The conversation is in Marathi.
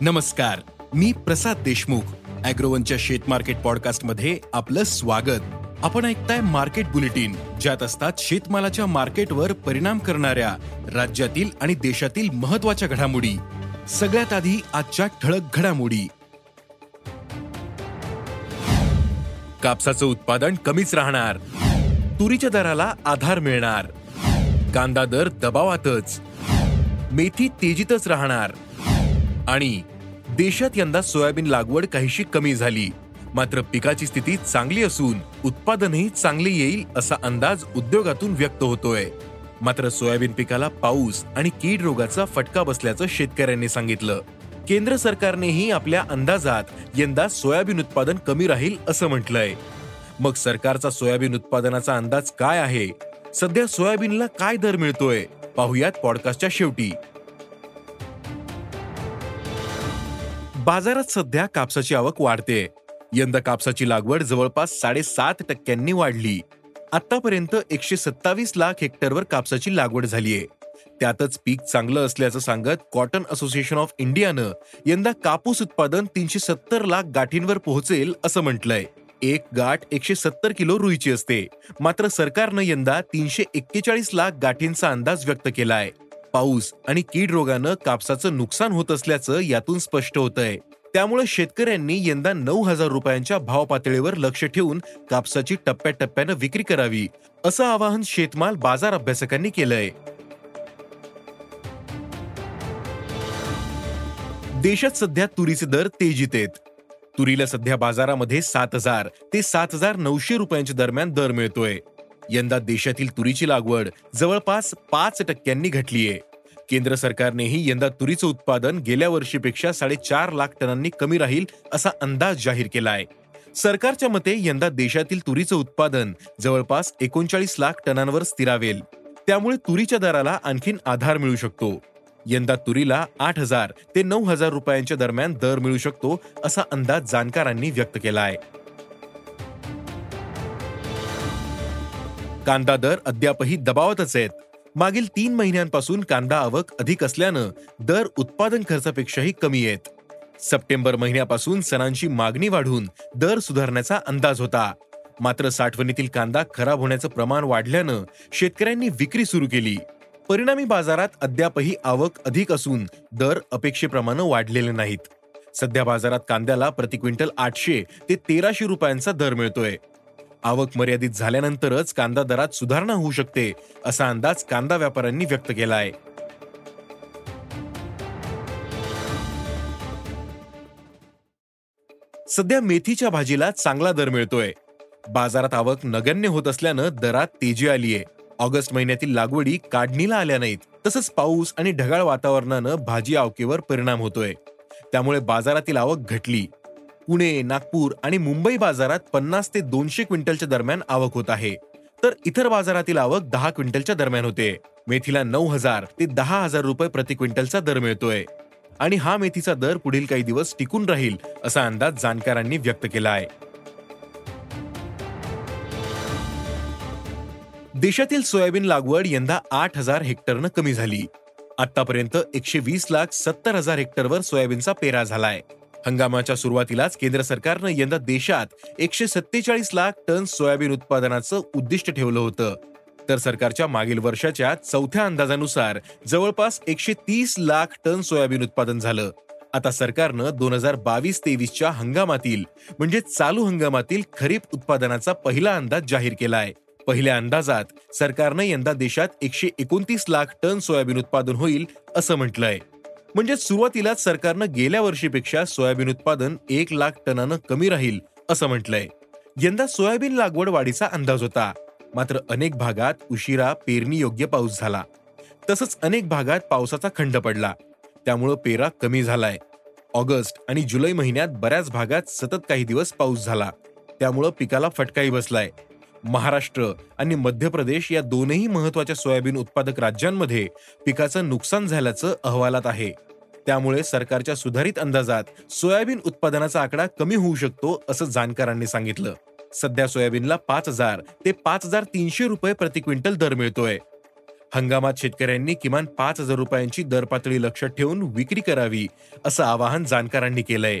नमस्कार मी प्रसाद देशमुख. अॅग्रोवनच्या शेत मार्केट पॉडकास्टमध्ये आपलं स्वागत. आपण ऐकताय मार्केट बुलेटिन ज्यात असतात शेतमालाच्या मार्केटवर परिणाम करणाऱ्या राज्यातील आणि देशातील महत्त्वाच्या घडामोडी. सगळ्यात आधी आजच्या ठळक घडामोडी. कापसाचं उत्पादन कमीच राहणार. तुरीच्या दराला आधार मिळणार. कांदा दर दबावातच. मेथी तेजीतच राहणार. आणि देशात यंदा सोयाबीन लागवड काहीशी कमी झाली. मात्र पिकाची स्थिती चांगली असून उत्पादनही चांगले येईल असा अंदाज उद्योगातून व्यक्त होतोय. मात्र सोयाबीन पिकाला पाऊस आणि कीड रोगाचा फटका बसल्याचं शेतकऱ्यांनी सांगितलं. केंद्र सरकारनेही आपल्या अंदाजात यंदा सोयाबीन उत्पादन कमी राहील असं म्हटलंय. मग सरकारचा सोयाबीन उत्पादनाचा अंदाज काय आहे? सध्या सोयाबीनला काय दर मिळतोय? पाहुयात पॉडकास्टच्या शेवटी. बाजारात सध्या कापसाची आवक वाढते. यंदा कापसाची लागवड जवळपास साडेसात टक्क्यांनी वाढली. आतापर्यंत एकशे सत्तावीस लाख हेक्टरवर कापसाची लागवड झालीय त्यातच पीक चांगलं असल्याचं सांगत कॉटन असोसिएशन ऑफ इंडियानं यंदा कापूस उत्पादन तीनशे सत्तर लाख गाठींवर पोहोचेल असं म्हटलंय. एक गाठ एकशे सत्तर किलो रुईची असते. मात्र सरकारनं यंदा तीनशे एक्केचाळीस लाख गाठींचा अंदाज व्यक्त केलाय. पाऊस आणि कीड रोगानं कापसाचं नुकसान होत असल्याचं यातून स्पष्ट होतंय. त्यामुळे शेतकऱ्यांनी यंदा नऊ हजार रुपयांच्या भाव पातळीवर लक्ष ठेवून कापसाची टप्प्याटप्प्यानं विक्री करावी असं आवाहन शेतमाल बाजार अभ्यासकांनी केलंय. देशात सध्या तुरीचे दर तेजीत आहेत. तुरीला सध्या बाजारामध्ये सात हजार ते सात हजार नऊशे रुपयांच्या दरम्यान दर मिळतोय. यंदा देशातील तुरीची लागवड जवळपास पाच टक्क्यांनी घटलीये केंद्र सरकारनेही यंदा तुरीचं उत्पादन गेल्या वर्षीपेक्षा साडेचार लाख टनांनी कमी राहील असा अंदाज जाहीर केलाय. सरकारच्या मते यंदा देशातील तुरीचं उत्पादन जवळपास एकोणचाळीस लाख टनांवर स्थिरावेल. त्यामुळे तुरीच्या दराला आणखीन आधार मिळू शकतो. यंदा तुरीला आठ हजार ते नऊ हजार रुपयांच्या दरम्यान दर मिळू शकतो असा अंदाज जाणकारांनी व्यक्त केला आहे कांदा दर अद्यापही दबावातच आहेत. मागील तीन महिन्यांपासून कांदा आवक अधिक असल्यानं दर उत्पादन खर्चापेक्षाही कमी आहेत. सप्टेंबर महिन्यापासून सणांची मागणी वाढून दर सुधारण्याचा अंदाज होता. मात्र साठवणीतील कांदा खराब होण्याचं प्रमाण वाढल्यानं शेतकऱ्यांनी विक्री सुरू केली. परिणामी बाजारात अद्यापही आवक अधिक असून दर अपेक्षेप्रमाणे वाढलेले नाहीत. सध्या बाजारात कांद्याला प्रति क्विंटल आठशे ते तेराशे रुपयांचा दर मिळतोय. आवक मर्यादित झाल्यानंतरच कांदा दरात सुधारणा होऊ शकते असा अंदाज कांदा व्यापाऱ्यांनी व्यक्त केला आहे सध्या मेथीच्या भाजीला चांगला दर मिळतोय. बाजारात आवक नगण्य होत असल्यानं दरात तेजी आलीय. ऑगस्ट महिन्यातील लागवडी काढणीला आल्या नाहीत तसंच पाऊस आणि ढगाळ वातावरणानं भाजी आवकेवर परिणाम होतोय. त्यामुळे बाजारातील आवक घटली. पुणे नागपूर आणि मुंबई बाजारात पन्नास ते दोनशे क्विंटलच्या दरम्यान आवक होत आहे. तर इतर बाजारातील आवक दहा क्विंटलच्या दरम्यान होते. मेथीला नऊ हजार ते दहा हजार रुपये प्रति क्विंटलचा दर मिळतोय. आणि हा मेथीचा दर पुढील काही दिवस टिकून राहील असा अंदाज जाणकारांनी व्यक्त केला आहे देशातील सोयाबीन लागवड यंदा आठ हजार हेक्टरनं कमी झाली. आतापर्यंत एकशे वीस लाख सत्तर हजार हेक्टरवर सोयाबीनचा पेरा झालाय. हंगामाच्या सुरुवातीलाच केंद्र सरकारनं यंदा देशात एकशे सत्तेचाळीस लाख टन सोयाबीन उत्पादनाचं उद्दिष्ट ठेवलं होतं. तर सरकारच्या मागील वर्षाच्या चौथ्या अंदाजानुसार जवळपास एकशे तीस लाख टन सोयाबीन उत्पादन झालं. आता सरकारनं दोन हजार बावीस तेवीसच्या हंगामातील म्हणजे चालू हंगामातील खरीप उत्पादनाचा पहिला अंदाज जाहीर केलाय. पहिल्या अंदाजात सरकारनं यंदा देशात एकशे एकोणतीस लाख टन सोयाबीन उत्पादन होईल असं म्हटलंय. म्हणजे सुरुवातीलाच सरकारनं गेल्या वर्षीपेक्षा सोयाबीन उत्पादन एक लाख टनानं कमी राहील असं म्हटलंय. यंदा सोयाबीन लागवड वाढीचा अंदाज होता. मात्र अनेक भागात उशिरा पेरणी योग्य पाऊस झाला. तसंच अनेक भागात पावसाचा खंड पडला. त्यामुळं पेरा कमी झालाय. ऑगस्ट आणि जुलै महिन्यात बऱ्याच भागात सतत काही दिवस पाऊस झाला. त्यामुळं पिकाला फटकाही बसलाय. महाराष्ट्र आणि मध्य प्रदेश या दोनही महत्त्वाच्या सोयाबीन उत्पादक राज्यांमध्ये पिकाचं नुकसान झाल्याचं अहवालात आहे. त्यामुळे सरकारच्या सुधारित अंदाजात सोयाबीन उत्पादनाचा आकडा कमी होऊ शकतो असं जाणकारांनी सांगितलं. सध्या सोयाबीनला पाच हजार ते पाच हजार तीनशे रुपये प्रति क्विंटल दर मिळतोय. हंगामात शेतकऱ्यांनी किमान पाच हजार रुपयांची दर पातळी लक्षात ठेवून विक्री करावी असं आवाहन जाणकारांनी केलंय.